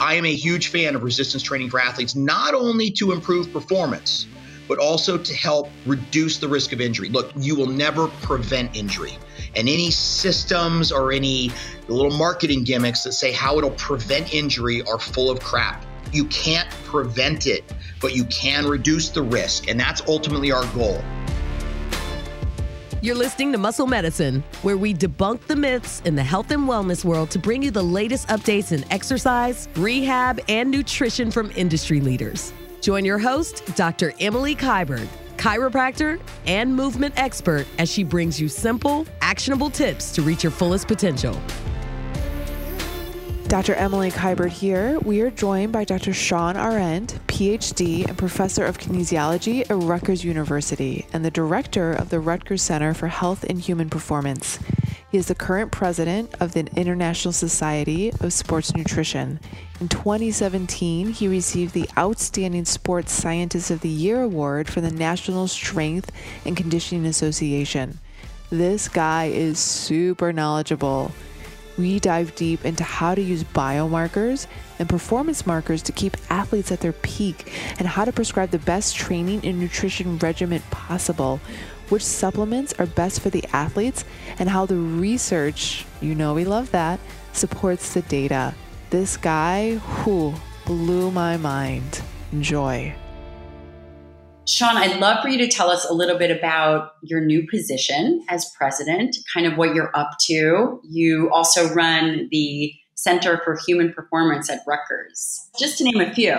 I am a huge fan of resistance training for athletes, not only to improve performance, but also to help reduce the risk of injury. Look, you will never prevent injury. And any systems or any little marketing gimmicks that say how it'll prevent injury are full of crap. You can't prevent it, but you can reduce the risk. And that's ultimately our goal. You're listening to Muscle Medicine, where we debunk the myths in the health and wellness world to bring you the latest updates in exercise, rehab, and nutrition from industry leaders. Join your host, Dr. Emily Kiberd, chiropractor and movement expert, as she brings you simple, actionable tips to reach your fullest potential. Dr. Emily Kiberd here. We are joined by Dr. Shawn Arent, PhD and Professor of Kinesiology at Rutgers University and the Director of the Rutgers Center for Health and Human Performance. He is the current president of the International Society of Sports Nutrition. In 2017, he received the Outstanding Sports Scientist of the Year award from the National Strength and Conditioning Association. This guy is super knowledgeable we dive deep into how to use biomarkers and performance markers to keep athletes at their peak and how to prescribe the best training and nutrition regimen possible, which supplements are best for the athletes, and how the research, you know, we love that, supports the data. This guy, who blew my mind. Enjoy. Shawn, I'd love for you to tell us a little bit about your new position as president, kind of what you're up to. You also run the Center for Human Performance at Rutgers, just to name a few.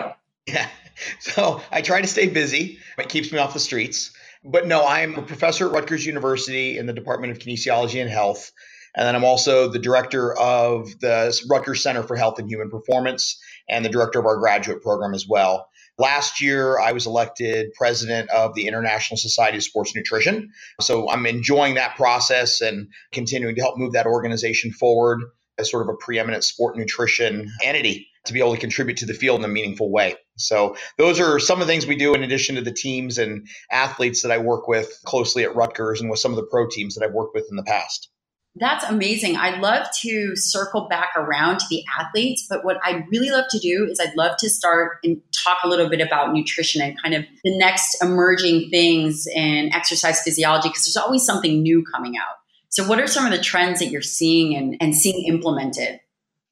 Yeah. So I try to stay busy. It keeps me off the streets. But no, I'm a professor at Rutgers University in the Department of Kinesiology and Health. And then I'm also the director of the Rutgers Center for Health and Human Performance and the director of our graduate program as well. Last year, I was elected president of the International Society of Sports Nutrition. So I'm enjoying that process and continuing to help move that organization forward as sort of a preeminent sport nutrition entity to be able to contribute to the field in a meaningful way. So those are some of the things we do in addition to the teams and athletes that I work with closely at Rutgers and with some of the pro teams that I've worked with in the past. That's amazing. I'd love to circle back around to the athletes, but what I'd really love to do is I'd love to start and talk a little bit about nutrition and kind of the next emerging things in exercise physiology, because there's always something new coming out. So, what are some of the trends that you're seeing and, and seeing implemented?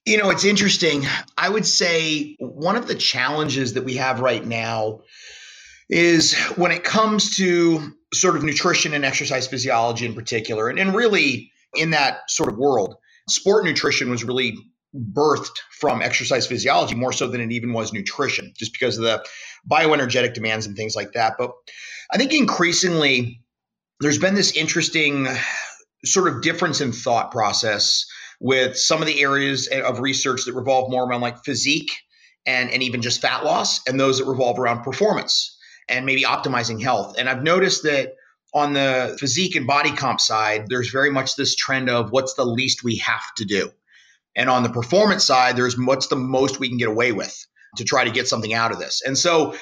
You know, it's interesting. I would say one of the challenges that we have right now is when it comes to sort of nutrition and exercise physiology in particular, and, and really in that sort of world, sport nutrition was really birthed from exercise physiology more so than it even was nutrition, just because of the bioenergetic demands and things like that. But I think increasingly there's been this interesting sort of difference in thought process with some of the areas of research that revolve more around like physique and, and even just fat loss, and those that revolve around performance and maybe optimizing health. And I've noticed that on the physique and body comp side, there's very much this trend of what's the least we have to do. And on the performance side, there's what's the most we can get away with to try to get something out of this. And so,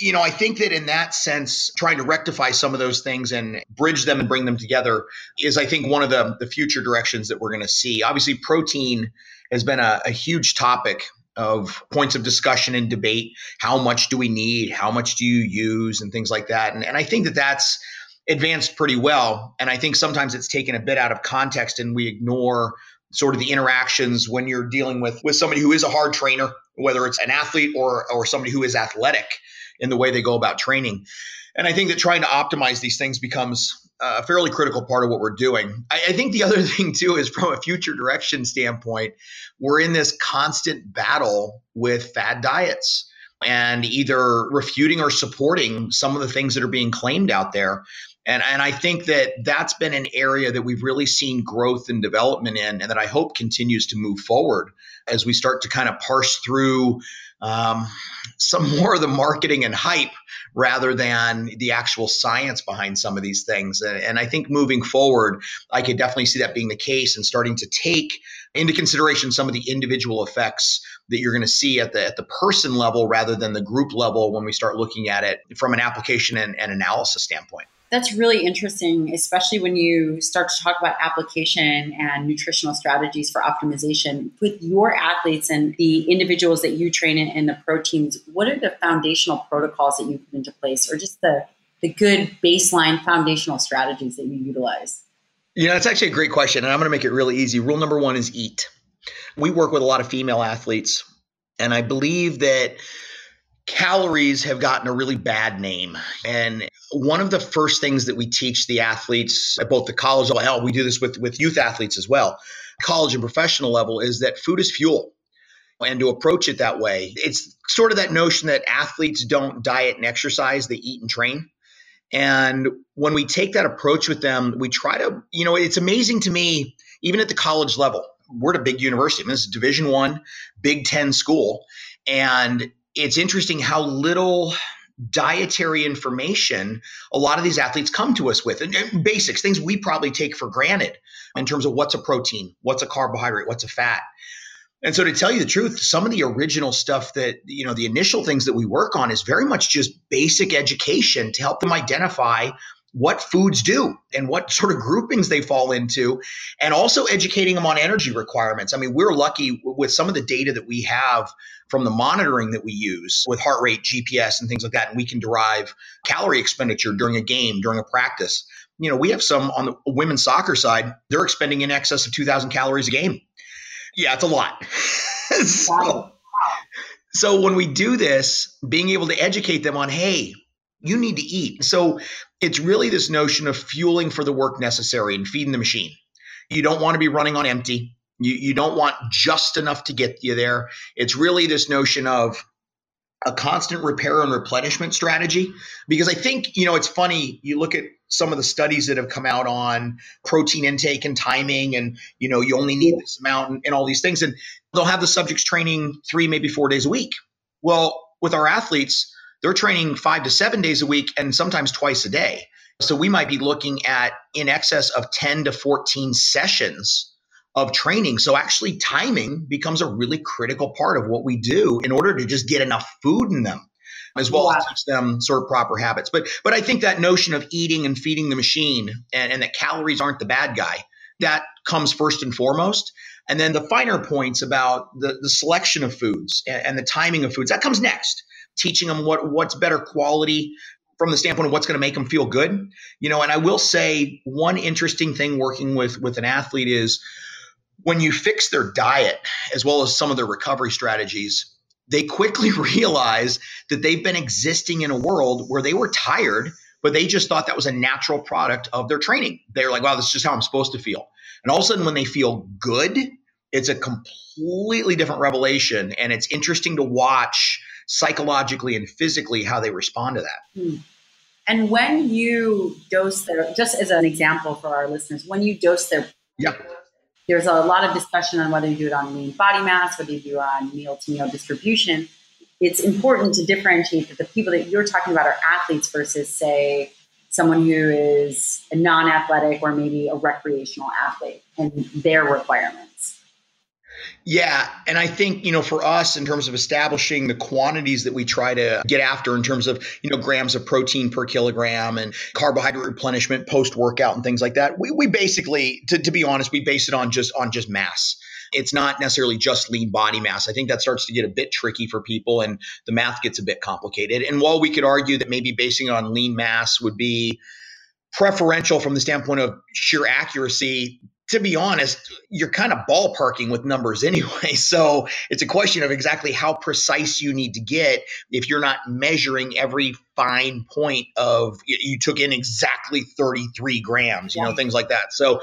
you know, I think that in that sense, trying to rectify some of those things and bridge them and bring them together is, I think, one of the, the future directions that we're going to see. Obviously, protein has been a, a huge topic of points of discussion and debate. How much do we need? How much do you use? And things like that. And, and I think that that's advanced pretty well. And I think sometimes it's taken a bit out of context and we ignore sort of the interactions when you're dealing with with somebody who is a hard trainer, whether it's an athlete or or somebody who is athletic in the way they go about training. And I think that trying to optimize these things becomes a fairly critical part of what we're doing. I, I think the other thing too is from a future direction standpoint, we're in this constant battle with fad diets and either refuting or supporting some of the things that are being claimed out there. And, and I think that that's been an area that we've really seen growth and development in, and that I hope continues to move forward as we start to kind of parse through um, some more of the marketing and hype rather than the actual science behind some of these things. And, and I think moving forward, I could definitely see that being the case and starting to take into consideration some of the individual effects that you're going to see at the at the person level rather than the group level when we start looking at it from an application and, and analysis standpoint. That's really interesting, especially when you start to talk about application and nutritional strategies for optimization. With your athletes and the individuals that you train in, in the proteins, what are the foundational protocols that you put into place, or just the, the good baseline foundational strategies that you utilize? You know, that's actually a great question, and I'm going to make it really easy. Rule number one is eat. We work with a lot of female athletes, and I believe that calories have gotten a really bad name. And one of the first things that we teach the athletes at both the college level, hell, we do this with, with youth athletes as well, college and professional level, is that food is fuel. And to approach it that way, it's sort of that notion that athletes don't diet and exercise, they eat and train. And when we take that approach with them, we try to, you know, it's amazing to me, even at the college level, we're at a big university. I mean, this is Division One, Big Ten school, and it's interesting how little dietary information a lot of these athletes come to us with. And basics things we probably take for granted in terms of what's a protein what's a carbohydrate what's a fat. And so to tell you the truth some of the original stuff that you know the initial things that we work on is very much just basic education to help them identify what foods do and what sort of groupings they fall into, and also educating them on energy requirements. I mean, we're lucky with some of the data that we have from the monitoring that we use with heart rate, GPS, and things like that, and we can derive calorie expenditure during a game, during a practice. You know, we have some on the women's soccer side, they're expending in excess of 2,000 calories a game. Yeah, it's a lot. so, so when we do this, being able to educate them on, hey, you need to eat. So it's really this notion of fueling for the work necessary and feeding the machine. You don't want to be running on empty. You, you don't want just enough to get you there. It's really this notion of a constant repair and replenishment strategy. Because I think, you know, it's funny, you look at some of the studies that have come out on protein intake and timing, and, you know, you only need this amount and, and all these things. And they'll have the subjects training three, maybe four days a week. Well, with our athletes, they're training five to seven days a week and sometimes twice a day. So we might be looking at in excess of 10 to 14 sessions of training. So actually, timing becomes a really critical part of what we do in order to just get enough food in them as well as teach them sort of proper habits. But but I think that notion of eating and feeding the machine and, and that calories aren't the bad guy, that comes first and foremost. And then the finer points about the, the selection of foods and, and the timing of foods, that comes next teaching them what what's better quality from the standpoint of what's going to make them feel good. You know, and I will say one interesting thing working with with an athlete is when you fix their diet as well as some of their recovery strategies, they quickly realize that they've been existing in a world where they were tired, but they just thought that was a natural product of their training. They're like, wow, this is just how I'm supposed to feel. And all of a sudden, when they feel good, it's a completely different revelation. And it's interesting to watch psychologically and physically how they respond to that. Hmm. And when you dose their, just as an example for our listeners, when you dose their, yeah. there's a lot of discussion on whether you do it on lean body mass, whether you do it on meal to meal distribution. It's important to differentiate that the people that you're talking about are athletes versus, say, someone who is a non athletic or maybe a recreational athlete and their requirements. Yeah. And I think, you know, for us, in terms of establishing the quantities that we try to get after in terms of, you know, grams of protein per kilogram and carbohydrate replenishment post workout and things like that, we, we basically, to, to be honest, we base it on just on just mass. It's not necessarily just lean body mass. I think that starts to get a bit tricky for people and the math gets a bit complicated. And while we could argue that maybe basing it on lean mass would be preferential from the standpoint of sheer accuracy, to be honest, you're kind of ballparking with numbers anyway. So it's a question of exactly how precise you need to get if you're not measuring every fine point of you took in exactly 33 grams, you know, things like that. So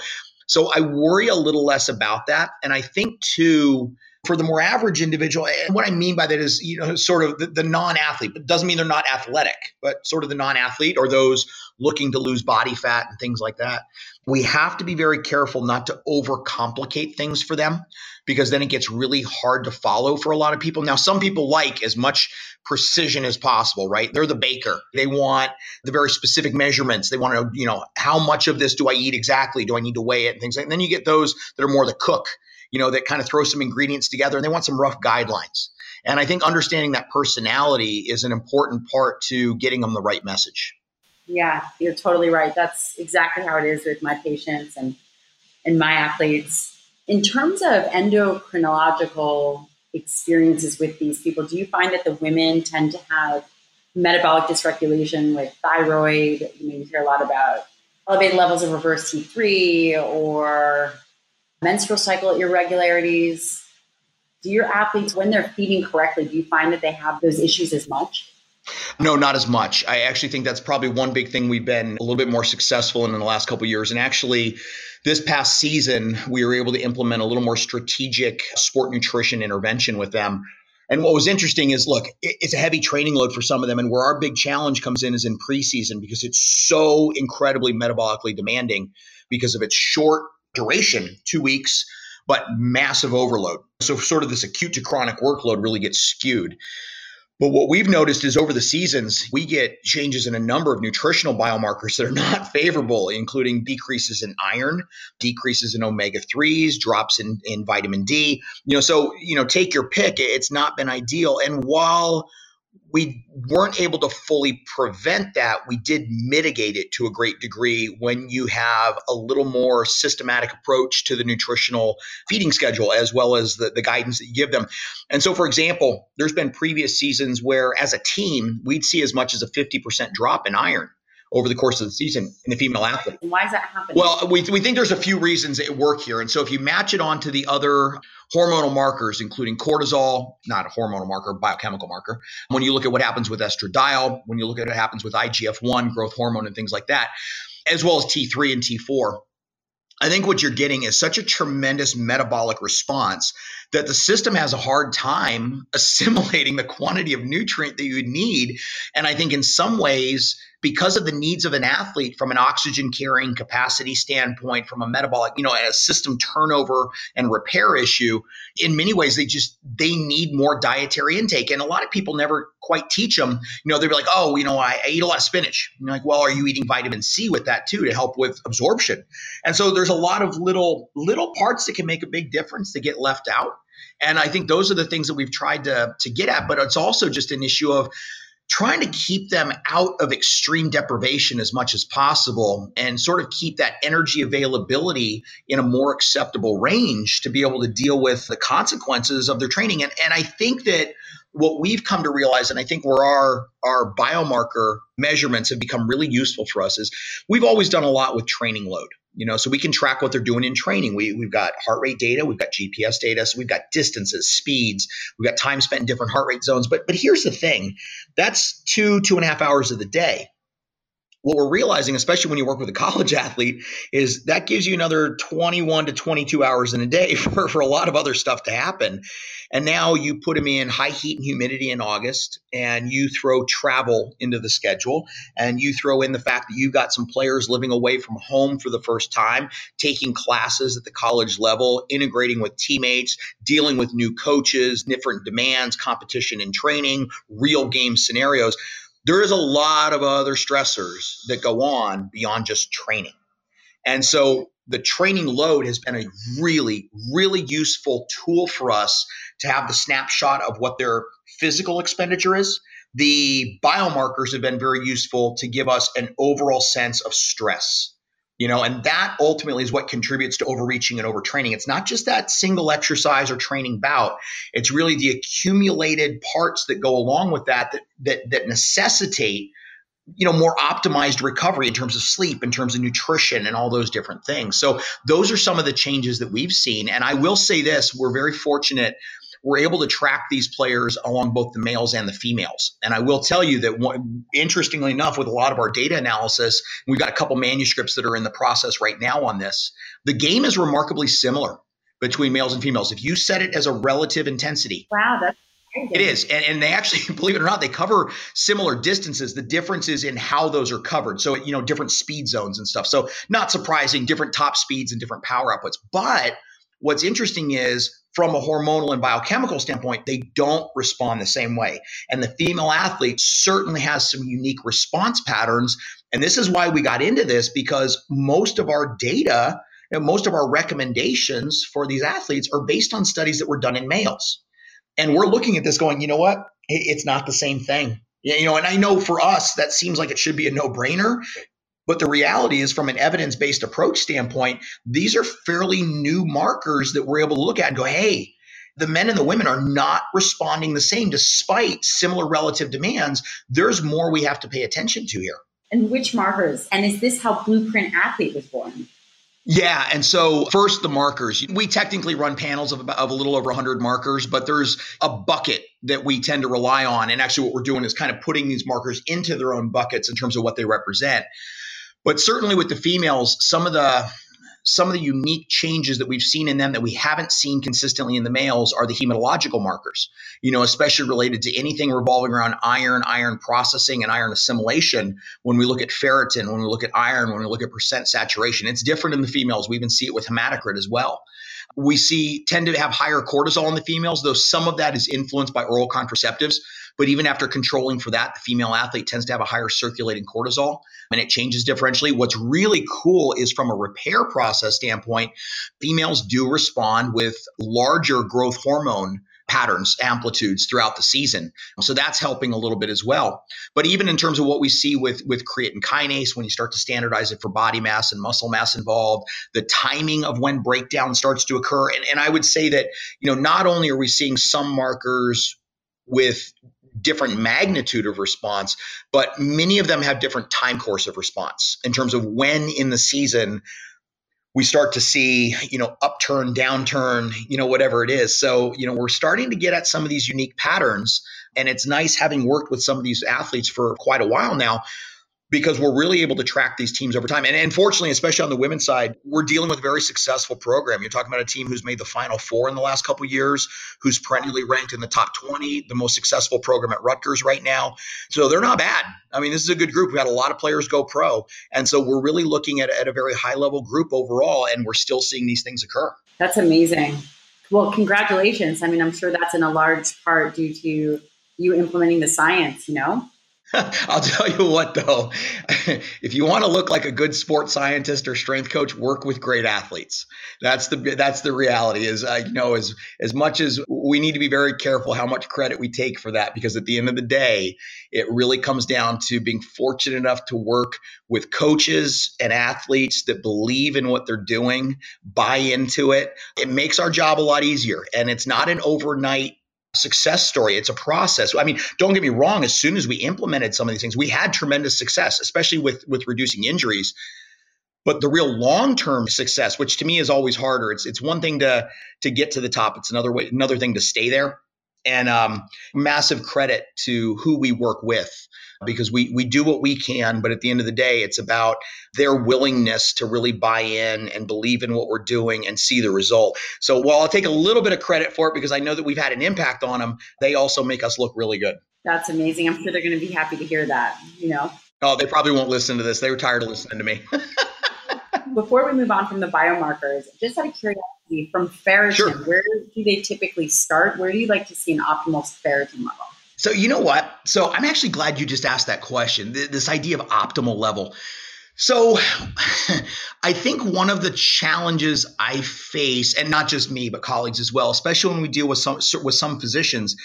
so I worry a little less about that. And I think too, for the more average individual, and what I mean by that is, you know, sort of the, the non-athlete, but doesn't mean they're not athletic, but sort of the non-athlete or those looking to lose body fat and things like that. We have to be very careful not to overcomplicate things for them because then it gets really hard to follow for a lot of people. Now, some people like as much precision as possible, right? They're the baker. They want the very specific measurements. They want to know, you know, how much of this do I eat exactly? Do I need to weigh it and things like that. And then you get those that are more the cook you know, that kind of throw some ingredients together and they want some rough guidelines. And I think understanding that personality is an important part to getting them the right message. Yeah, you're totally right. That's exactly how it is with my patients and and my athletes. In terms of endocrinological experiences with these people, do you find that the women tend to have metabolic dysregulation with thyroid? You know, you hear a lot about elevated levels of reverse T3 or menstrual cycle irregularities. Do your athletes, when they're feeding correctly, do you find that they have those issues as much? No, not as much. I actually think that's probably one big thing we've been a little bit more successful in in the last couple years. And actually, this past season, we were able to implement a little more strategic sport nutrition intervention with them. And what was interesting is, look, it's a heavy training load for some of them, and where our big challenge comes in is in preseason because it's so incredibly metabolically demanding because of its short duration, two weeks, but massive overload. So, sort of this acute to chronic workload really gets skewed. But what we've noticed is over the seasons, we get changes in a number of nutritional biomarkers that are not favorable, including decreases in iron, decreases in omega 3s, drops in, in vitamin D. You know, so, you know, take your pick. It's not been ideal. And while we weren't able to fully prevent that. We did mitigate it to a great degree when you have a little more systematic approach to the nutritional feeding schedule as well as the, the guidance that you give them. And so, for example, there's been previous seasons where, as a team, we'd see as much as a 50% drop in iron over the course of the season in the female athlete. Why is that happening? Well, we, we think there's a few reasons at work here. And so if you match it on to the other hormonal markers, including cortisol, not a hormonal marker, biochemical marker, when you look at what happens with estradiol, when you look at what happens with IGF 1, growth hormone, and things like that, as well as T3 and T4, I think what you're getting is such a tremendous metabolic response that the system has a hard time assimilating the quantity of nutrient that you need. And I think in some ways, because of the needs of an athlete from an oxygen carrying capacity standpoint, from a metabolic, you know, a system turnover and repair issue, in many ways they just they need more dietary intake. And a lot of people never quite teach them. You know, they're like, oh, you know, I, I eat a lot of spinach. And you're like, well, are you eating vitamin C with that too to help with absorption? And so there's a lot of little little parts that can make a big difference that get left out. And I think those are the things that we've tried to to get at. But it's also just an issue of trying to keep them out of extreme deprivation as much as possible and sort of keep that energy availability in a more acceptable range to be able to deal with the consequences of their training. And, and I think that what we've come to realize, and I think where our, our biomarker measurements have become really useful for us, is we've always done a lot with training load you know so we can track what they're doing in training. We, we've got heart rate data we've got gps data so we've got distances speeds we've got time spent in different heart rate zones. But but here's the thing that's two two and a half hours of the day what we're realizing, especially when you work with a college athlete, is that gives you another 21 to 22 hours in a day for, for a lot of other stuff to happen. And now you put them in high heat and humidity in August, and you throw travel into the schedule, and you throw in the fact that you've got some players living away from home for the first time, taking classes at the college level, integrating with teammates, dealing with new coaches, different demands, competition and training, real game scenarios there is a lot of other stressors that go on beyond just training. And so the training load has been a really, really useful tool for us to have the snapshot of what their physical expenditure is. The biomarkers have been very useful to give us an overall sense of stress you know and that ultimately is what contributes to overreaching and overtraining. It's not just that single exercise or training bout. It's really the accumulated parts that go along with that that that, that necessitate you know more optimized recovery in terms of sleep in terms of nutrition and all those different things. So those are some of the changes that we've seen. And i will say this we're very fortunate we're able to track these players along both the males and the females. And I will tell you that, one, interestingly enough, with a lot of our data analysis, we've got a couple manuscripts that are in the process right now on this. The game is remarkably similar between males and females. If you set it as a relative intensity, wow, that's it is. And, and they actually, believe it or not, they cover similar distances. The difference is in how those are covered. So, you know, different speed zones and stuff. So, not surprising, different top speeds and different power outputs. But what's interesting is from a hormonal and biochemical standpoint, they don't respond the same way. And the female athlete certainly has some unique response patterns. And this is why we got into this because most of our data and most of our recommendations for these athletes are based on studies that were done in males. And we're looking at this going, you know what? It's not the same thing You know, and I know for us that seems like it should be a no-brainer, but the reality is, from an evidence based approach standpoint, these are fairly new markers that we're able to look at and go, hey, the men and the women are not responding the same despite similar relative demands. There's more we have to pay attention to here. And which markers? And is this how Blueprint Athlete was born? Yeah, and so first the markers. We technically run panels of, about, of a little over 100 markers, but there's a bucket that we tend to rely on. And actually, what we're doing is kind of putting these markers into their own buckets in terms of what they represent. But certainly with the females, some of the some of the unique changes that we've seen in them that we haven't seen consistently in the males are the hematological markers, you know, especially related to anything revolving around iron, iron processing, and iron assimilation. When we look at ferritin, when we look at iron, when we look at percent saturation, it's different in the females. We even see it with hematocrit as well. We see tend to have higher cortisol in the females, though some of that is influenced by oral contraceptives. But even after controlling for that, the female athlete tends to have a higher circulating cortisol and it changes differentially. What's really cool is from a repair process standpoint, females do respond with larger growth hormone patterns, amplitudes throughout the season. So that's helping a little bit as well. But even in terms of what we see with, with creatine kinase, when you start to standardize it for body mass and muscle mass involved, the timing of when breakdown starts to occur. And, and I would say that, you know, not only are we seeing some markers with different magnitude of response, but many of them have different time course of response in terms of when in the season we start to see, you know, upturn, downturn, you know, whatever it is. So, you know, we're starting to get at some of these unique patterns. And it's nice having worked with some of these athletes for quite a while now because we're really able to track these teams over time. And unfortunately, especially on the women's side, we're dealing with a very successful program. You're talking about a team who's made the final four in the last couple years, who's perennially ranked in the top 20, the most successful program at Rutgers right now. So they're not bad. I mean, this is a good group. We've had a lot of players go pro. And so we're really looking at, at a very high level group overall, and we're still seeing these things occur. That's amazing. Well, congratulations. I mean, I'm sure that's in a large part due to you implementing the science, you know? I'll tell you what, though, if you want to look like a good sports scientist or strength coach, work with great athletes. That's the that's the reality. Is uh, you know, as as much as we need to be very careful how much credit we take for that, because at the end of the day, it really comes down to being fortunate enough to work with coaches and athletes that believe in what they're doing, buy into it. It makes our job a lot easier, and it's not an overnight success story. It's a process. I mean, don't get me wrong. As soon as we implemented some of these things, we had tremendous success, especially with with reducing injuries. But the real long term success, which to me is always harder, it's it's one thing to to get to the top. It's another way another thing to stay there. And um, massive credit to who we work with because we we do what we can, but at the end of the day, it's about their willingness to really buy in and believe in what we're doing and see the result. So while I'll take a little bit of credit for it because I know that we've had an impact on them, they also make us look really good. That's amazing. I'm sure they're going to be happy to hear that. You know. Oh, they probably won't listen to this. They were tired of listening to me. Before we move on from the biomarkers, just out of curiosity, from ferritin, sure. where do they typically start? Where do you like to see an optimal ferritin level? So, you know what? So, I'm actually glad you just asked that question this idea of optimal level. So, I think one of the challenges I face, and not just me, but colleagues as well, especially when we deal with some with some physicians,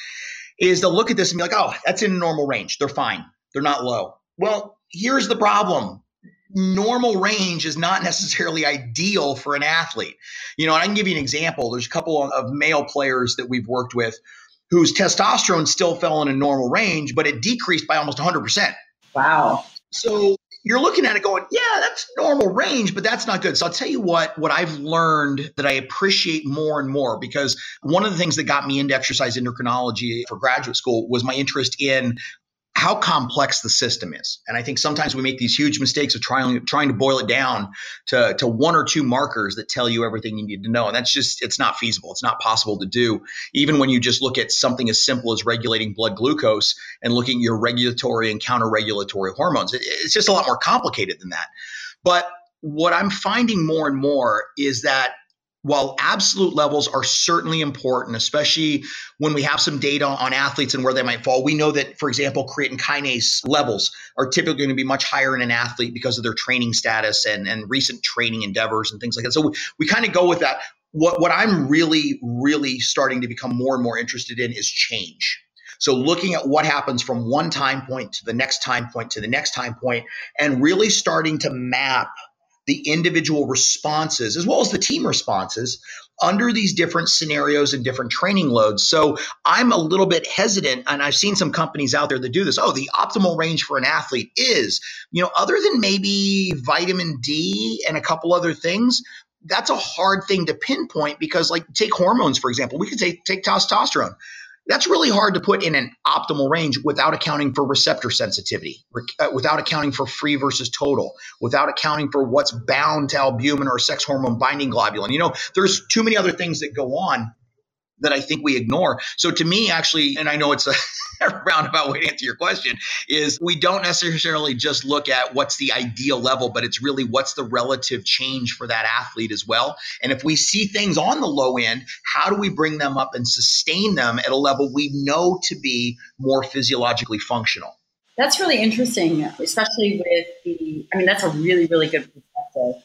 is they'll look at this and be like, "Oh, that's in normal range. They're fine. They're not low." Well, here's the problem: normal range is not necessarily ideal for an athlete. You know, I can give you an example. There's a couple of male players that we've worked with whose testosterone still fell in a normal range, but it decreased by almost 100%. Wow. So you're looking at it going, yeah, that's normal range, but that's not good. So I'll tell you what, what I've learned that I appreciate more and more because one of the things that got me into exercise endocrinology for graduate school was my interest in how complex the system is. And I think sometimes we make these huge mistakes of trying trying to boil it down to, to one or two markers that tell you everything you need to know. And that's just it's not feasible. It's not possible to do. Even when you just look at something as simple as regulating blood glucose and looking at your regulatory and counter-regulatory hormones. It, it's just a lot more complicated than that. But what I'm finding more and more is that while absolute levels are certainly important, especially when we have some data on athletes and where they might fall, we know that, for example, creatine kinase levels are typically going to be much higher in an athlete because of their training status and, and recent training endeavors and things like that. So we, we kind of go with that. What, what I'm really, really starting to become more and more interested in is change. So looking at what happens from one time point to the next time point to the next time point and really starting to map the individual responses as well as the team responses under these different scenarios and different training loads. So I'm a little bit hesitant, and I've seen some companies out there that do this. Oh, the optimal range for an athlete is, you know, other than maybe vitamin D and a couple other things, that's a hard thing to pinpoint because, like, take hormones, for example. We could take, take testosterone. That's really hard to put in an optimal range without accounting for receptor sensitivity, uh, without accounting for free versus total, without accounting for what's bound to albumin or sex hormone binding globulin. You know, there's too many other things that go on that I think we ignore. So to me, actually, and I know it's a roundabout way to answer your question, is we don't necessarily just look at what's the ideal level, but it's really what's the relative change for that athlete as well. And if we see things on the low end, how do we bring them up and sustain them at a level we know to be more physiologically functional? That's really interesting, especially with the, I mean, that's a really, really good perspective.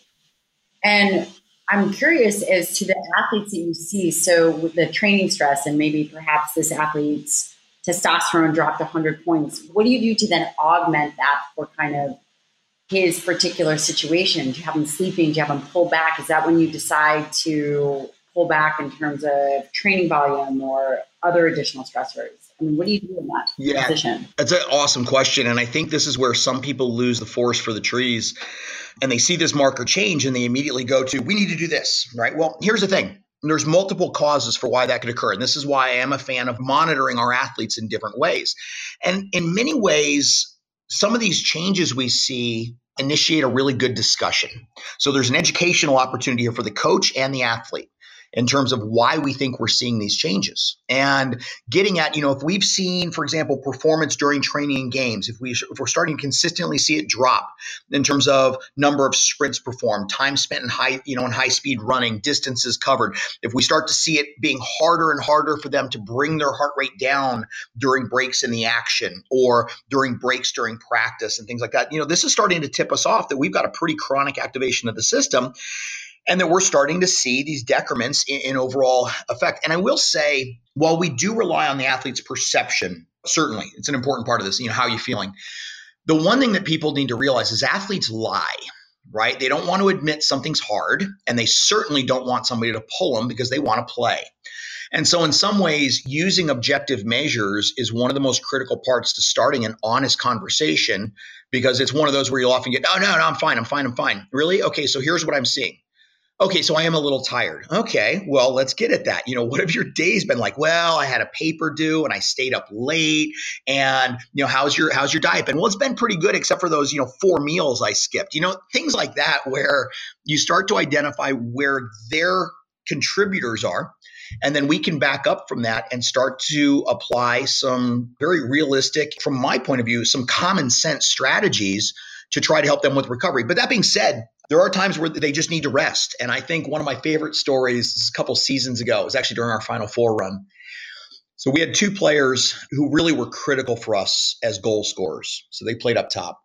And I'm curious as to the athletes that you see. So with the training stress, and maybe perhaps this athlete's testosterone dropped 100 points. What do you do to then augment that for kind of his particular situation? Do you have him sleeping? Do you have him pull back? Is that when you decide to pull back in terms of training volume or other additional stressors? I mean, what do you do in that yeah, position? That's an awesome question. And I think this is where some people lose the forest for the trees and they see this marker change and they immediately go to, we need to do this, right? Well, here's the thing there's multiple causes for why that could occur. And this is why I am a fan of monitoring our athletes in different ways. And in many ways, some of these changes we see initiate a really good discussion. So there's an educational opportunity here for the coach and the athlete in terms of why we think we're seeing these changes. And getting at you know if we've seen for example performance during training and games if we if we're starting to consistently see it drop in terms of number of sprints performed time spent in high you know in high speed running distances covered if we start to see it being harder and harder for them to bring their heart rate down during breaks in the action or during breaks during practice and things like that you know this is starting to tip us off that we've got a pretty chronic activation of the system and that we're starting to see these decrements in, in, overall effect. And I will say, while we do rely on the athlete's perception, certainly it's an important part of this, you know, how are you feeling? The one thing that people need to realize is athletes lie, right? They don't want to admit something's hard, and they certainly don't want somebody to pull them because they want to play. And so, in some ways, using objective measures is one of the most critical parts to starting an honest conversation because it's one of those where you'll often get, oh, no, no, I'm fine, I'm fine, I'm fine. Really? Okay, so here's what I'm seeing okay, so I am a little tired. Okay, well, let's get at that. You know, what have your days been like? Well, I had a paper due and I stayed up late. And you know, how's your how's your diet been? Well, it's been pretty good, except for those you know four meals I skipped. You know, things like that, where you start to identify where their contributors are. And then we can back up from that and start to apply some very realistic, from my point of view, some common sense strategies to try to help them with recovery. But that being said, there are times where they just need to rest. And I think one of my favorite stories is a couple seasons ago, it was actually during our Final Four run. So we had two players who really were critical for us as goal scorers. So they played up top.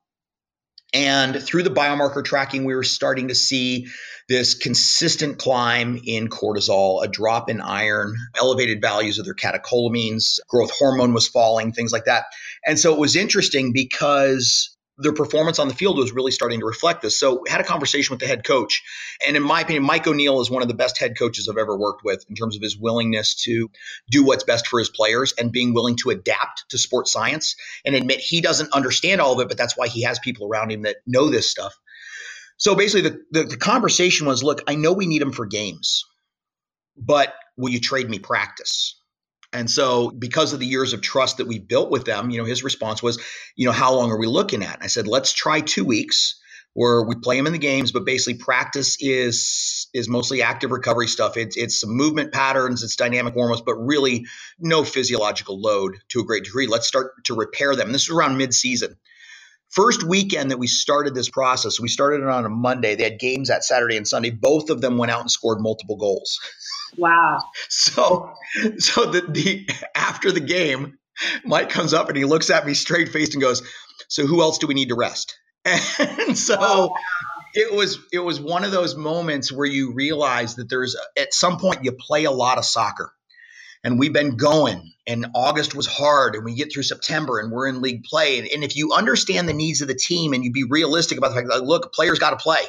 And through the biomarker tracking, we were starting to see this consistent climb in cortisol, a drop in iron, elevated values of their catecholamines, growth hormone was falling, things like that. And so it was interesting because their performance on the field was really starting to reflect this. So, had a conversation with the head coach, and in my opinion, Mike O'Neill is one of the best head coaches I've ever worked with in terms of his willingness to do what's best for his players and being willing to adapt to sports science and admit he doesn't understand all of it, but that's why he has people around him that know this stuff. So basically, the, the, the conversation was, look, I know we need him for games, but will you trade me practice? And so, because of the years of trust that we built with them, you know, his response was, you know, how long are we looking at? I said, let's try two weeks where we play them in the games, but basically practice is is mostly active recovery stuff. It's it's some movement patterns, it's dynamic warm-ups, but really no physiological load to a great degree. Let's start to repair them. This is around mid-season. First weekend that we started this process, we started it on a Monday. They had games that Saturday and Sunday. Both of them went out and scored multiple goals. Wow. So so the, the after the game, Mike comes up and he looks at me straight faced and goes, So who else do we need to rest? And so oh, it was it was one of those moments where you realize that there's at some point you play a lot of soccer and we've been going and August was hard and we get through September and we're in league play. And, and if you understand the needs of the team and you be realistic about the fact that, look, players got to play,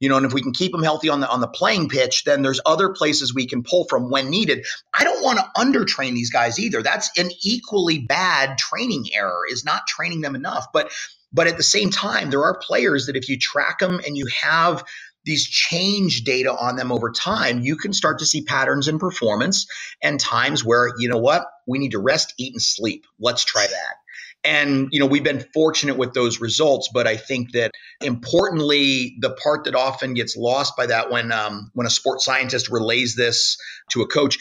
you know, and if we can keep them healthy on the on the playing pitch, then there's other places we can pull from when needed. I don't want to undertrain these guys either. That's an equally bad training error is not training them enough. But but at the same time, there are players that if you track them and you have these change data on them over time, you can start to see patterns in performance and times where, you know what, we need to rest, eat, and sleep. Let's try that. And, you know, we've been fortunate with those results, but I think that importantly, the part that often gets lost by that when um, when a sports scientist relays this to a coach,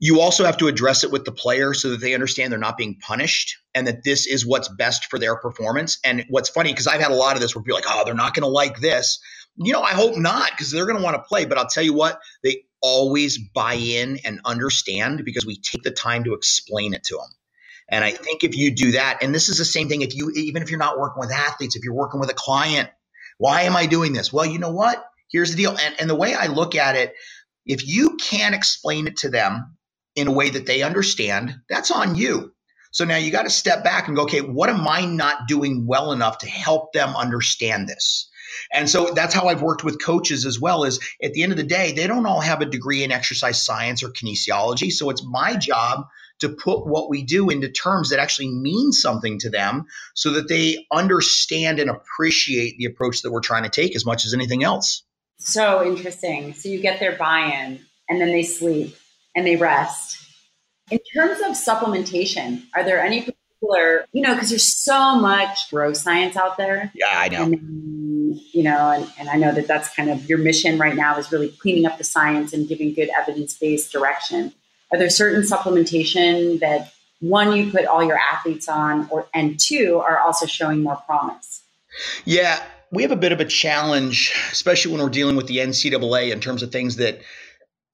you also have to address it with the player so that they understand they're not being punished and that this is what's best for their performance. And what's funny, because I've had a lot of this where people are like, oh, they're not going to like this. You know, I hope not because they're going to want to play. But I'll tell you what, they always buy in and understand because we take the time to explain it to them. And I think if you do that, and this is the same thing if you, even if you're not working with athletes, if you're working with a client, why am I doing this? Well, you know what? Here's the deal. And, and the way I look at it, if you can't explain it to them in a way that they understand, that's on you. So now you got to step back and go, okay, what am I not doing well enough to help them understand this? And so that's how I've worked with coaches as well is at the end of the day, they don't all have a degree in exercise science or kinesiology. So it's my job to put what we do into terms that actually mean something to them so that they understand and appreciate the approach that we're trying to take as much as anything else. So interesting. So you get their buy-in and then they sleep and they rest. In terms of supplementation, are there any particular, you know, because there's so much growth science out there. Yeah, I know. And, you know, and, and I know that that's kind of your mission right now is really cleaning up the science and giving good evidence based direction. Are there certain supplementation that one you put all your athletes on, or and two are also showing more promise? Yeah, we have a bit of a challenge, especially when we're dealing with the NCAA in terms of things that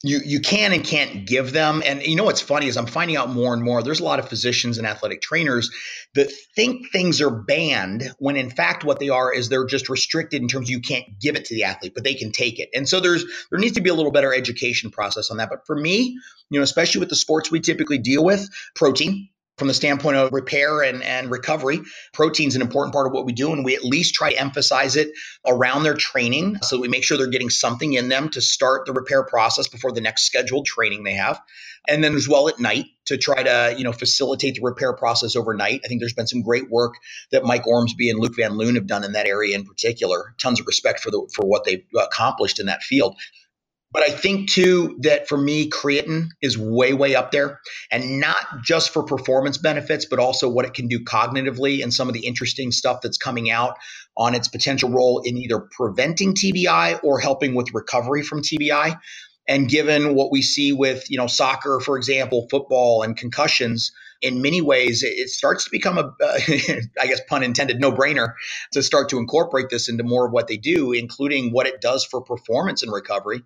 you you can and can't give them. And you know what's funny is I'm finding out more and more. There's a lot of physicians and athletic trainers that think things are banned when in fact what they are is they're just restricted in terms of you can't give it to the athlete, but they can take it. And so there's there needs to be a little better education process on that. But for me, you know, especially with the sports we typically deal with, protein, from the standpoint of repair and, and recovery. Protein's an important part of what we do, and we at least try to emphasize it around their training so we make sure they're getting something in them to start the repair process before the next scheduled training they have. And then as well at night to try to, you know, facilitate the repair process overnight. I think there's been some great work that Mike Ormsbee and Luc Van Loon have done in that area in particular. Tons of respect for the for what they've accomplished in that field. But I think too that for me, creatine is way, way up there. And not just for performance benefits, but also what it can do cognitively and some of the interesting stuff that's coming out on its potential role in either preventing TBI or helping with recovery from TBI. And given what we see with, you know, soccer, for example, football and concussions, in many ways, it starts to become a, uh, I guess, pun intended, no brainer to start to incorporate this into more of what they do, including what it does for performance and recovery.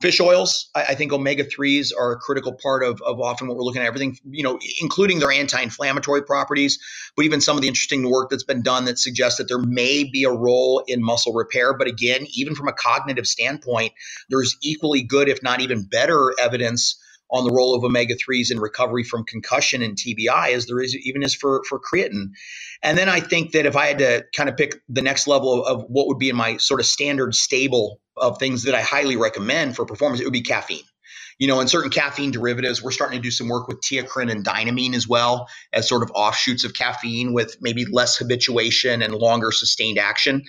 Fish oils, I, I think omega 3s are a critical part of, of often what we're looking at, everything, you know, including their anti inflammatory properties, but even some of the interesting work that's been done that suggests that there may be a role in muscle repair. But again, even from a cognitive standpoint, there's equally good, if not even better, evidence on the role of omega 3s in recovery from concussion and TBI as there is even is for, for creatine. And then I think that if I had to kind of pick the next level of, of what would be in my sort of standard stable of things that I highly recommend for performance, it would be caffeine. You know, in certain caffeine derivatives, we're starting to do some work with TeaCrine and dynamine as well as sort of offshoots of caffeine with maybe less habituation and longer sustained action.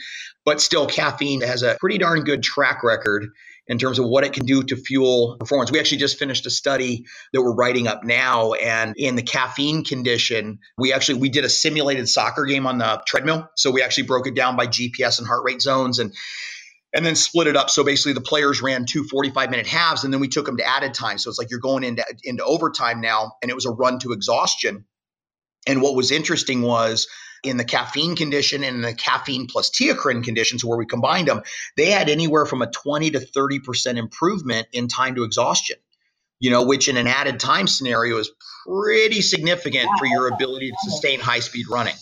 But still, caffeine has a pretty darn good track record in terms of what it can do to fuel performance. We actually just finished a study that we're writing up now and in the caffeine condition, we actually we did a simulated soccer game on the treadmill. So we actually broke it down by GPS and heart rate zones and and then split it up. So basically, the players ran two 45 minute halves, and then we took them to added time. So it's like you're going into, into overtime now, and it was a run to exhaustion. And what was interesting was in the caffeine condition and the caffeine plus TeaCrine conditions where we combined them, they had anywhere from a 20 to 30% improvement in time to exhaustion, you know, which in an added time scenario is pretty significant for your ability to sustain high speed running.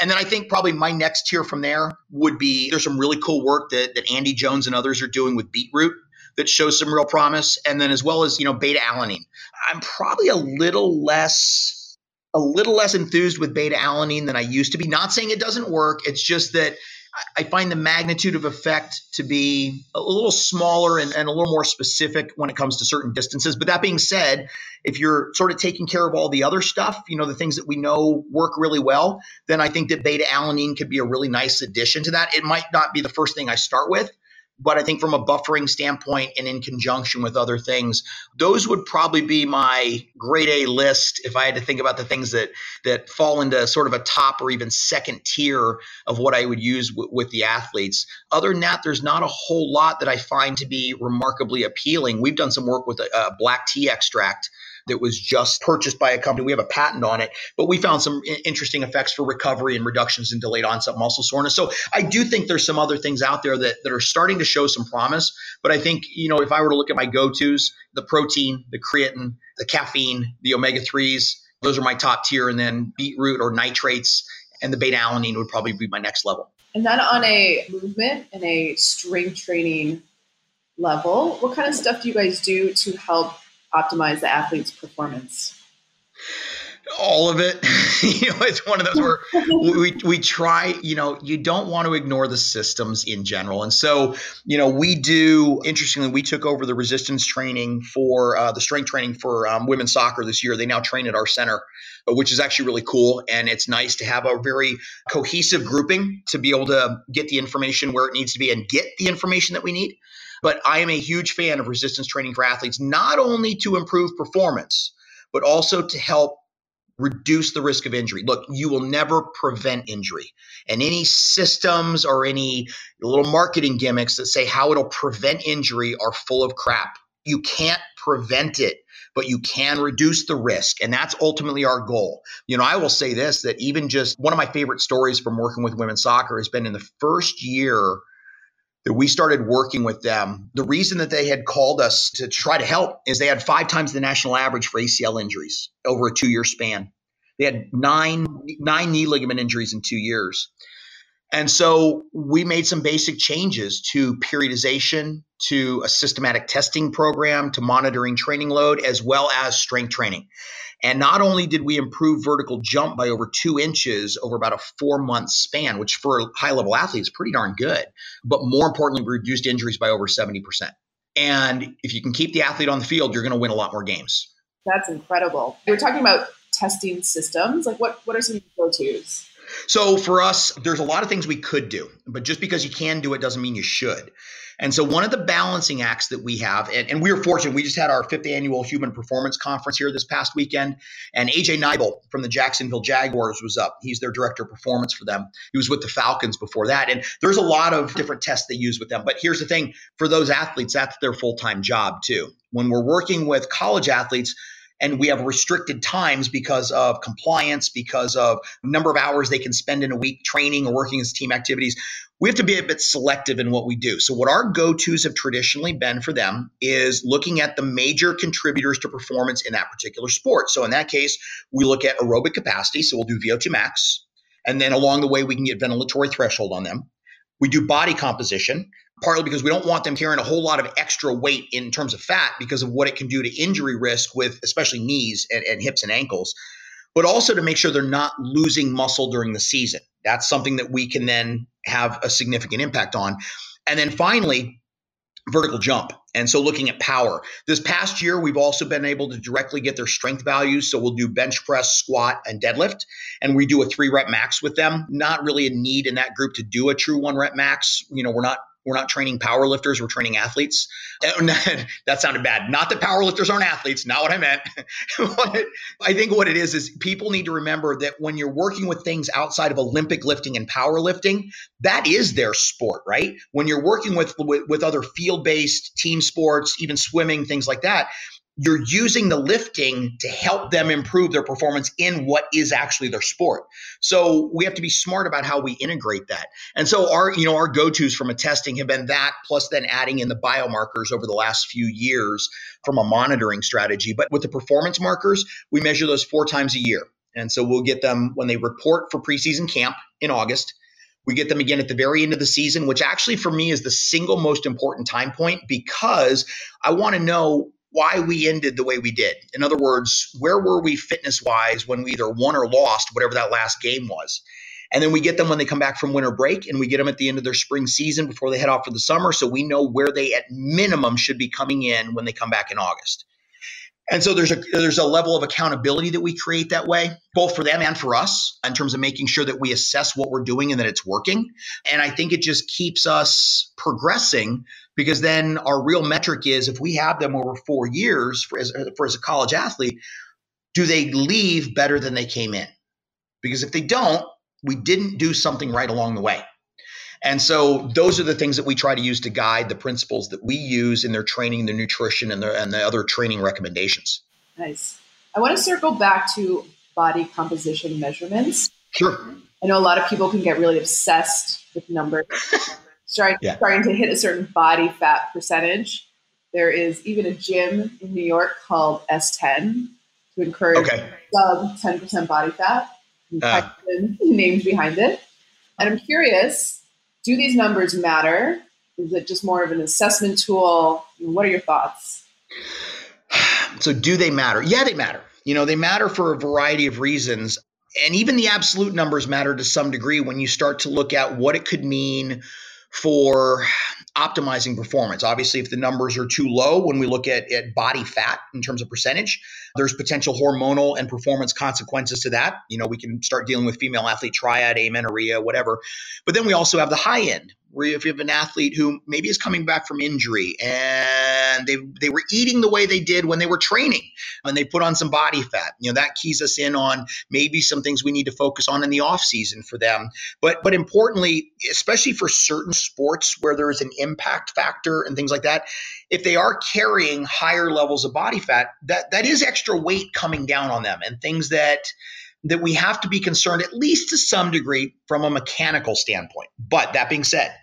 And then I think probably my next tier from there would be there's some really cool work that, that Andy Jones and others are doing with beetroot. that shows some real promise, and then as well as you know beta alanine. I'm probably a little less a little less enthused with beta alanine than I used to be. Not saying it doesn't work. It's just that I find the magnitude of effect to be a little smaller and, and, a little more specific when it comes to certain distances. But that being said, if you're sort of taking care of all the other stuff, you know, the things that we know work really well, then I think that beta alanine could be a really nice addition to that. It might not be the first thing I start with, but I think from a buffering standpoint and in conjunction with other things, those would probably be my grade A list if I had to think about the things that that fall into sort of a top or even second tier of what I would use w- with the athletes. Other than that, there's not a whole lot that I find to be remarkably appealing. We've done some work with a, a black tea extract that was just purchased by a company. We have a patent on it, but we found some interesting effects for recovery and reductions in delayed onset muscle soreness. So I do think there's some other things out there that, that are starting to show some promise. But I think, you know, if I were to look at my go tos, the protein, the creatine, the caffeine, the omega 3s, those are my top tier. And then beetroot or nitrates and the beta alanine would probably be my next level. And then on a movement and a strength training level, what kind of stuff do you guys do to help optimize the athlete's performance? all of it. You know it's one of those where we, we try you know you don't want to ignore the systems in general. And so you know we do interestingly we took over the resistance training for uh, the strength training for um, women's soccer this year. They now train at our center uh, which is actually really cool. And it's nice to have a very cohesive grouping to be able to get the information where it needs to be and get the information that we need but I am a huge fan of resistance training for athletes, not only to improve performance, but also to help reduce the risk of injury. Look, you will never prevent injury. And any systems or any little marketing gimmicks that say how it'll prevent injury are full of crap. You can't prevent it, but you can reduce the risk. And that's ultimately our goal. You know, I will say this that even just one of my favorite stories from working with women's soccer has been in the first year that we started working with them. The reason that they had called us to try to help is they had five times the national average for ACL injuries over a two year span. They had nine, nine knee ligament injuries in two years. And so we made some basic changes to periodization, to a systematic testing program, to monitoring training load, as well as strength training. And not only did we improve vertical jump by over two inches over about a four month span, which for high level athletes is pretty darn good, but more importantly, we reduced injuries by over 70%. And if you can keep the athlete on the field, you're going to win a lot more games. That's incredible. We're talking about testing systems. Like, what, what are some go tos? So for us, there's a lot of things we could do, but just because you can do it doesn't mean you should. And so one of the balancing acts that we have, and, and we were fortunate, we just had our fifth annual Human Performance Conference here this past weekend, and AJ Neibel from the Jacksonville Jaguars was up. He's their director of performance for them. He was with the Falcons before that, and there's a lot of different tests they use with them. But here's the thing: for those athletes, that's their full time job too. When we're working with college athletes, and we have restricted times because of compliance, because of number of hours they can spend in a week training or working as team activities. We have to be a bit selective in what we do. So, what our go tos have traditionally been for them is looking at the major contributors to performance in that particular sport. So, in that case, we look at aerobic capacity. So, we'll do VO2 max. And then along the way, we can get ventilatory threshold on them. We do body composition partly because we don't want them carrying a whole lot of extra weight in terms of fat because of what it can do to injury risk with especially knees and, and hips and ankles, but also to make sure they're not losing muscle during the season. That's something that we can then have a significant impact on. And then finally, vertical jump. And so looking at power. This past year, we've also been able to directly get their strength values. So we'll do bench press, squat, and deadlift. And we do a three rep max with them. Not really a need in that group to do a true one rep max. You know, we're not we're not training power lifters, we're training athletes. that sounded bad. Not that power lifters aren't athletes, not what I meant. I think what it is is people need to remember that when you're working with things outside of Olympic lifting and powerlifting, that is their sport, right? When you're working with with, with other field-based team sports, even swimming, things like that, you're using the lifting to help them improve their performance in what is actually their sport. So we have to be smart about how we integrate that. And so our, you know, our go-tos from a testing have been that plus then adding in the biomarkers over the last few years from a monitoring strategy. But with the performance markers, we measure those four times a year. And so we'll get them when they report for preseason camp in August. We get them again at the very end of the season, which actually for me is the single most important time point because I want to know why we ended the way we did. In other words, where were we fitness wise when we either won or lost, whatever that last game was? And then we get them when they come back from winter break and we get them at the end of their spring season before they head off for the summer. So we know where they at minimum should be coming in when they come back in August. And so there's a there's a level of accountability that we create that way, both for them and for us, in terms of making sure that we assess what we're doing and that it's working. And I think it just keeps us progressing because then our real metric is if we have them over four years for as, for as a college athlete, do they leave better than they came in? Because if they don't, we didn't do something right along the way. And so those are the things that we try to use to guide the principles that we use in their training, their nutrition, and, their, and the other training recommendations. Nice. I want to circle back to body composition measurements. Sure. I know a lot of people can get really obsessed with numbers, starting, yeah. starting to hit a certain body fat percentage. There is even a gym in New York called S10 to encourage okay. sub 10% body fat. Uh, names behind it. And I'm curious do these numbers matter? Is it just more of an assessment tool? What are your thoughts? So, do they matter? Yeah, they matter. You know, they matter for a variety of reasons. And even the absolute numbers matter to some degree when you start to look at what it could mean for optimizing performance. Obviously, if the numbers are too low when we look at, at body fat in terms of percentage, there's potential hormonal and performance consequences to that. You know, we can start dealing with female athlete triad, amenorrhea, whatever. But then we also have the high end, where if you have an athlete who maybe is coming back from injury and they they were eating the way they did when they were training and they put on some body fat you know that keys us in on maybe some things we need to focus on in the off season for them. But but importantly especially for certain sports where there is an impact factor and things like that if they are carrying higher levels of body fat that that is extra weight coming down on them and things that that we have to be concerned, at least to some degree, from a mechanical standpoint. But that being said,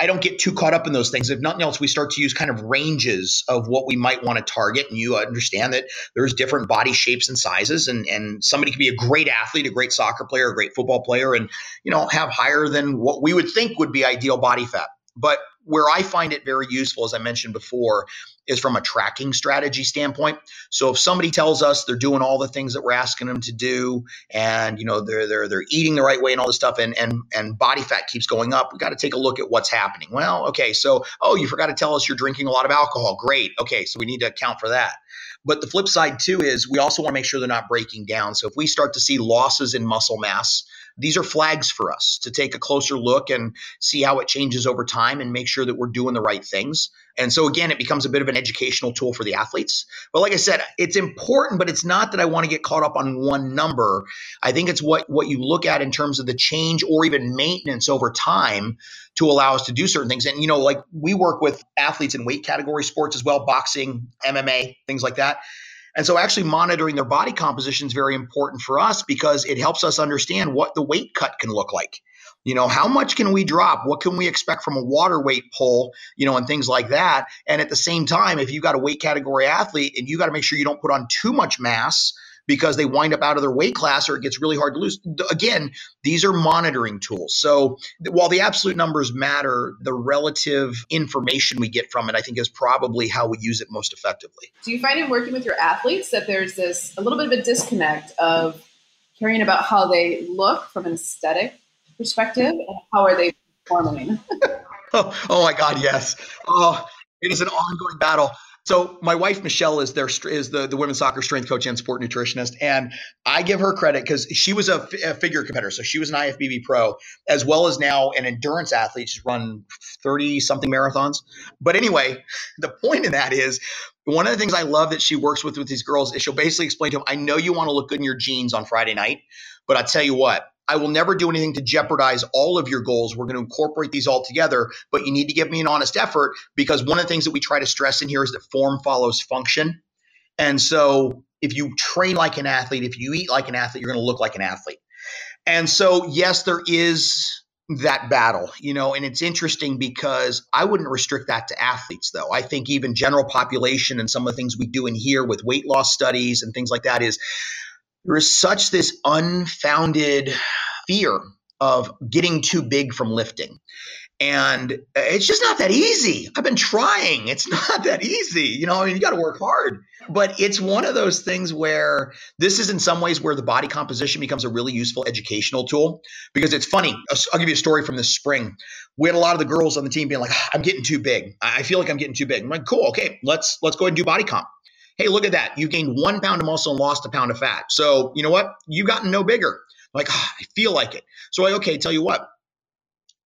I don't get too caught up in those things. If nothing else, we start to use kind of ranges of what we might want to target. And you understand that there's different body shapes and sizes. And, and somebody could be a great athlete, a great soccer player, a great football player, and you know, have higher than what we would think would be ideal body fat. But where I find it very useful, as I mentioned before, is from a tracking strategy standpoint. So if somebody tells us they're doing all the things that we're asking them to do, and you know they're they're they're eating the right way and all this stuff, and and and body fat keeps going up, we got to take a look at what's happening. Well, okay, so oh, you forgot to tell us you're drinking a lot of alcohol. Great. Okay, so we need to account for that. But the flip side too is we also want to make sure they're not breaking down. So if we start to see losses in muscle mass, these are flags for us to take a closer look and see how it changes over time and make sure that we're doing the right things. And so again, it becomes a bit of an educational tool for the athletes. But like I said, it's important, but it's not that I want to get caught up on one number. I think it's what what you look at in terms of the change or even maintenance over time to allow us to do certain things. And you know, like we work with athletes in weight category sports as well, boxing, MMA, things like that. And so actually monitoring their body composition is very important for us because it helps us understand what the weight cut can look like. You know, how much can we drop? What can we expect from a water weight pull, you know, and things like that. And at the same time, if you've got a weight category athlete and you got to make sure you don't put on too much mass because they wind up out of their weight class or it gets really hard to lose. Again, these are monitoring tools. So while the absolute numbers matter, the relative information we get from it, I think, is probably how we use it most effectively. Do you find in working with your athletes that there's this a little bit of a disconnect of caring about how they look from an aesthetic perspective and how are they performing? oh, oh my God, yes. Oh, it is an ongoing battle. So my wife Michelle is their is the the women's soccer strength coach and sport nutritionist, and I give her credit because she was a, a, figure competitor, so she was an IFBB pro as well as now an endurance athlete. She's run thirty something marathons. But anyway, the point in that is one of the things I love that she works with with these girls is she'll basically explain to them, I know you want to look good in your jeans on Friday night, but I tell you what, I will never do anything to jeopardize all of your goals. We're going to incorporate these all together, but you need to give me an honest effort because one of the things that we try to stress in here is that form follows function. And so if you train like an athlete, if you eat like an athlete, you're going to look like an athlete. And so, yes, there is that battle, you know, and it's interesting because I wouldn't restrict that to athletes, though. I think even general population and some of the things we do in here with weight loss studies and things like that is there is such this unfounded fear of getting too big from lifting. And it's just not that easy. I've been trying. It's not that easy. You know, I mean, you got to work hard. But it's one of those things where this is in some ways where the body composition becomes a really useful educational tool because it's funny. I'll give you a story from this spring. We had a lot of the girls on the team being like, ah, I'm getting too big. I feel like I'm getting too big. I'm like, cool. Okay, let's let's go ahead and do body comp. Hey, look at that. You gained one pound of muscle and lost a pound of fat. So you know what? You've gotten no bigger. Like, oh, I feel like it. So like, okay, tell you what,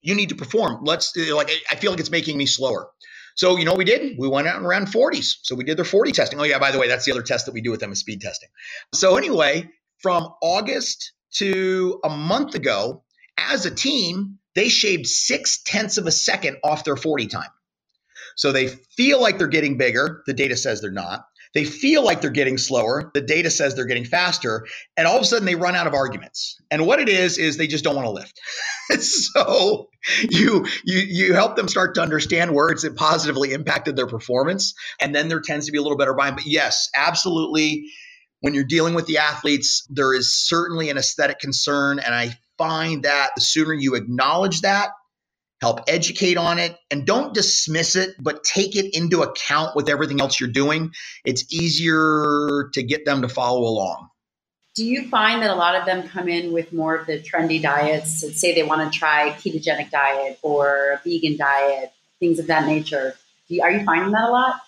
you need to perform. Let's eh, like, I feel like it's making me slower. So, you know what we did? We went out and ran 40s. So we did their 40 testing. Oh, yeah, by the way, that's the other test that we do with them is speed testing. So, anyway, from August to a month ago, as a team, they shaved six tenths of a second off their 40 time. So they feel like they're getting bigger. The data says they're not. They feel like they're getting slower. The data says they're getting faster. And all of a sudden they run out of arguments. And what it is, is they just don't want to lift. so you, you, you help them start to understand where it's positively impacted their performance. And then there tends to be a little better buy But yes, absolutely. When you're dealing with the athletes, there is certainly an aesthetic concern. And I find that the sooner you acknowledge that, help educate on it, and don't dismiss it, but take it into account with everything else you're doing. It's easier to get them to follow along. Do you find that a lot of them come in with more of the trendy diets? and say they want to try ketogenic diet or a vegan diet, things of that nature. You, are you finding that a lot?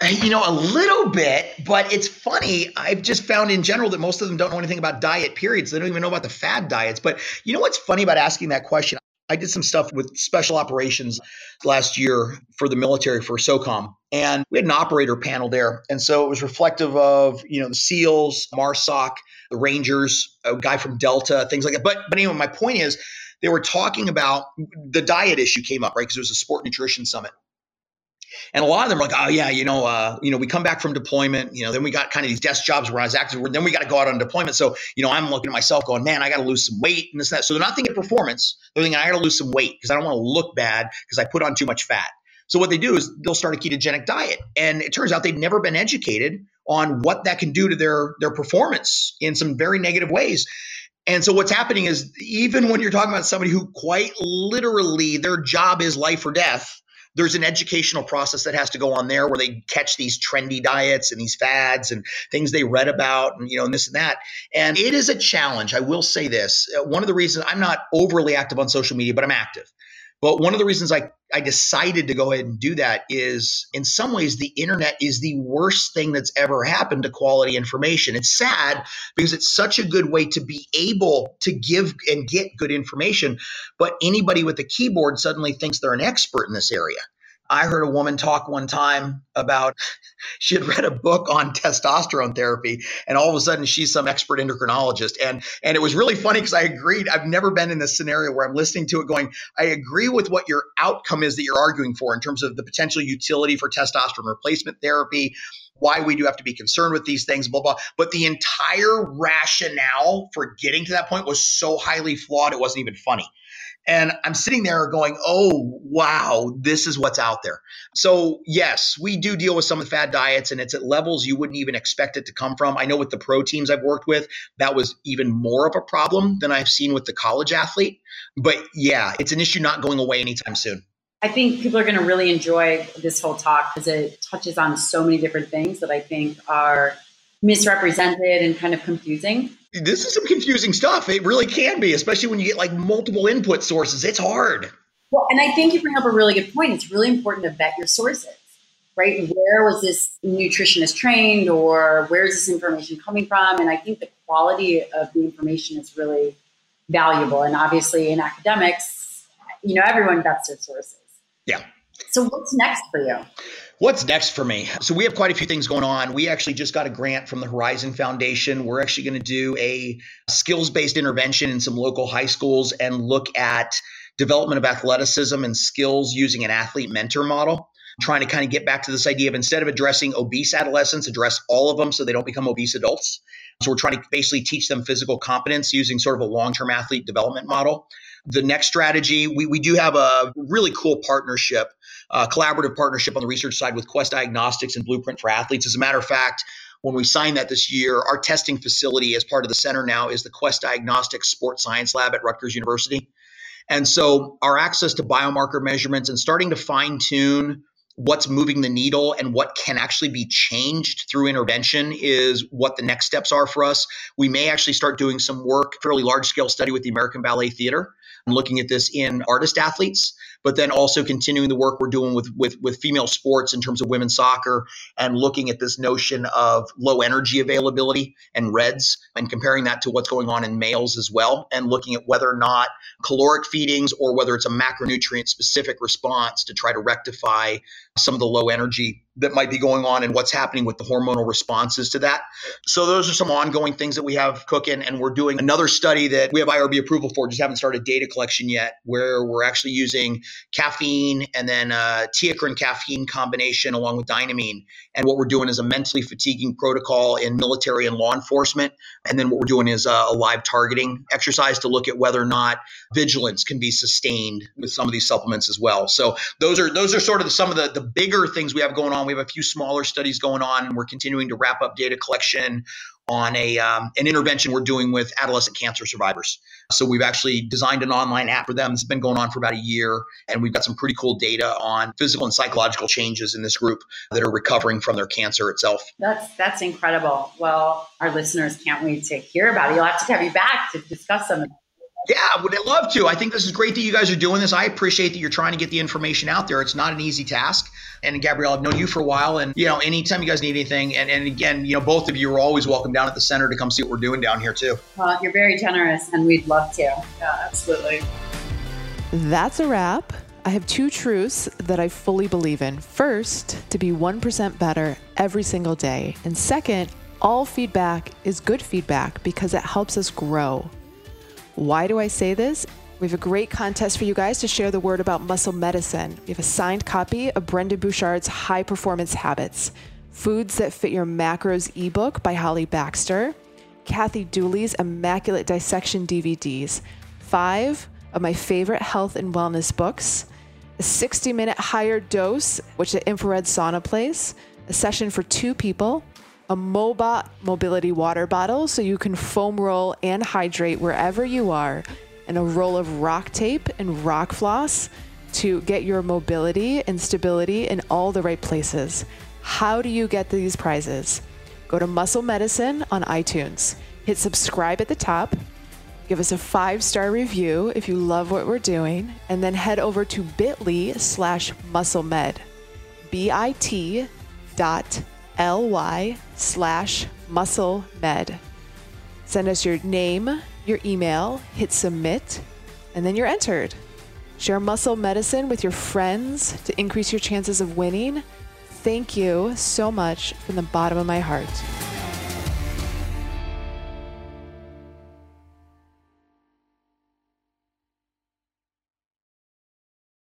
Eh, you know, a little bit, but it's funny. I've just found in general that most of them don't know anything about diet, periods they don't even know about the fad diets. But you know what's funny about asking that question? I did some stuff with special operations last year for the military for SOCOM. And we had an operator panel there. And so it was reflective of, you know, the SEALs, MARSOC, the Rangers, a guy from Delta, things like that. But but anyway, my point is they were talking about the diet issue came up, right? Because it was a sport nutrition summit. And a lot of them are like, oh yeah, you know, uh, you know, we come back from deployment, you know, then we got kind of these desk jobs where I was active, then we got to go out on deployment. So, you know, I'm looking at myself going, man, I got to lose some weight and this and that. So they're not thinking performance. They're thinking I got to lose some weight because I don't want to look bad because I put on too much fat. So what they do is they'll start a ketogenic diet. And it turns out they've never been educated on what that can do to their their performance in some very negative ways. And so what's happening is even when you're talking about somebody who quite literally their job is life or death, there's an educational process that has to go on there where they catch these trendy diets and these fads and things they read about and you know and this and that. And it is a challenge i will say this. Uh, one of the reasons i'm not overly active on social media but i'm active. But one of the reasons I, I decided to go ahead and do that is in some ways, the internet is the worst thing that's ever happened to quality information. It's sad because it's such a good way to be able to give and get good information. But anybody with a keyboard suddenly thinks they're an expert in this area. I heard a woman talk one time about she had read a book on testosterone therapy, and all of a sudden she's some expert endocrinologist. And and it was really funny because I agreed. I've never been in this scenario where I'm listening to it going, I agree with what your outcome is that you're arguing for in terms of the potential utility for testosterone replacement therapy, why we do have to be concerned with these things, blah, blah. But the entire rationale for getting to that point was so highly flawed, it wasn't even funny. And I'm sitting there going, oh, wow, this is what's out there. So, yes, we do deal with some of the fad diets, and it's at levels you wouldn't even expect it to come from. I know with the pro teams I've worked with, that was even more of a problem than I've seen with the college athlete. But yeah, it's an issue not going away anytime soon. I think people are going to really enjoy this whole talk because it touches on so many different things that I think are misrepresented and kind of confusing this is some confusing stuff. It really can be, especially when you get like multiple input sources. It's hard. Well, and I think you bring up a really good point. It's really important to vet your sources, right? Where was this nutritionist trained or where's this information coming from? And I think the quality of the information is really valuable. And obviously in academics, you know, everyone vets their sources. Yeah. So what's next for you? What's next for me? So we have quite a few things going on. We actually just got a grant from the Horizon Foundation. We're actually going to do a skills-based intervention in some local high schools and look at development of athleticism and skills using an athlete mentor model trying to kind of get back to this idea of instead of addressing obese adolescents, address all of them so they don't become obese adults. So we're trying to basically teach them physical competence using sort of a long-term athlete development model. The next strategy, we, we do have a really cool partnership, a collaborative partnership on the research side with Quest Diagnostics and Blueprint for Athletes. As a matter of fact, when we signed that this year. Our testing facility as part of the center now is the Quest Diagnostics Sports Science Lab at Rutgers University. And so our access to biomarker measurements and starting to fine tune what's moving the needle and what can actually be changed through intervention is what the next steps are for us. We may actually start doing some work, fairly large scale study with the American Ballet Theater I'm looking at this in artist athletes, but then also continuing the work we're doing with, with, with female sports in terms of women's soccer and looking at this notion of low energy availability and RED-S and comparing that to what's going on in males as well and looking at whether or not caloric feedings or whether it's a macronutrient specific response to try to rectify some of the low energy that might be going on and what's happening with the hormonal responses to that. So those are some ongoing things that we have cooking and we're doing another study that we have IRB approval for, just haven't started data collection yet, where we're actually using caffeine and then uh, TeaCrine caffeine combination along with dynamine. And what we're doing is a mentally fatiguing protocol in military and law enforcement. And then what we're doing is a live targeting exercise to look at whether or not vigilance can be sustained with some of these supplements as well. So those are those are sort of some of the, the bigger things we have going on. We have a few smaller studies going on, and we're continuing to wrap up data collection on a um, an intervention we're doing with adolescent cancer survivors. So we've actually designed an online app for them. It's been going on for about a year, and we've got some pretty cool data on physical and psychological changes in this group that are recovering from their cancer itself. That's that's incredible. Well, our listeners can't wait to hear about it. You'll have to have you back to discuss some of. Yeah, would love to. I think this is great that you guys are doing this. I appreciate that you're trying to get the information out there. It's not an easy task. And Gabrielle, I've known you for a while, and you know, anytime you guys need anything, and, and again, you know, both of you are always welcome down at the center to come see what we're doing down here too. Well, you're very generous, and we'd love to. Yeah, absolutely. That's a wrap. I have two truths that I fully believe in. First, to be 1% better every single day. And second, all feedback is good feedback because it helps us grow. Why do I say this? We have a great contest for you guys to share the word about muscle medicine. We have a signed copy of Brendon Burchard's High Performance Habits, Foods That Fit Your Macros ebook by Holly Baxter, Kathy Dooley's Immaculate Dissection DVDs, five of my favorite health and wellness books, a 60 minute HigherDOSE, which the infrared sauna plays, a session for two people, a Mobot mobility water bottle so you can foam roll and hydrate wherever you are, and a roll of RockTape and RockFloss to get your mobility and stability in all the right places. How do you get these prizes? Go to Muscle Medicine on iTunes, hit subscribe at the top, give us a five star review if you love what we're doing, and then head over to bit.ly slash musclemed. B I T dot ly slash muscle med. Send us your name, your email, hit submit, and then you're entered. Share muscle medicine with your friends to increase your chances of winning. Thank you so much from the bottom of my heart.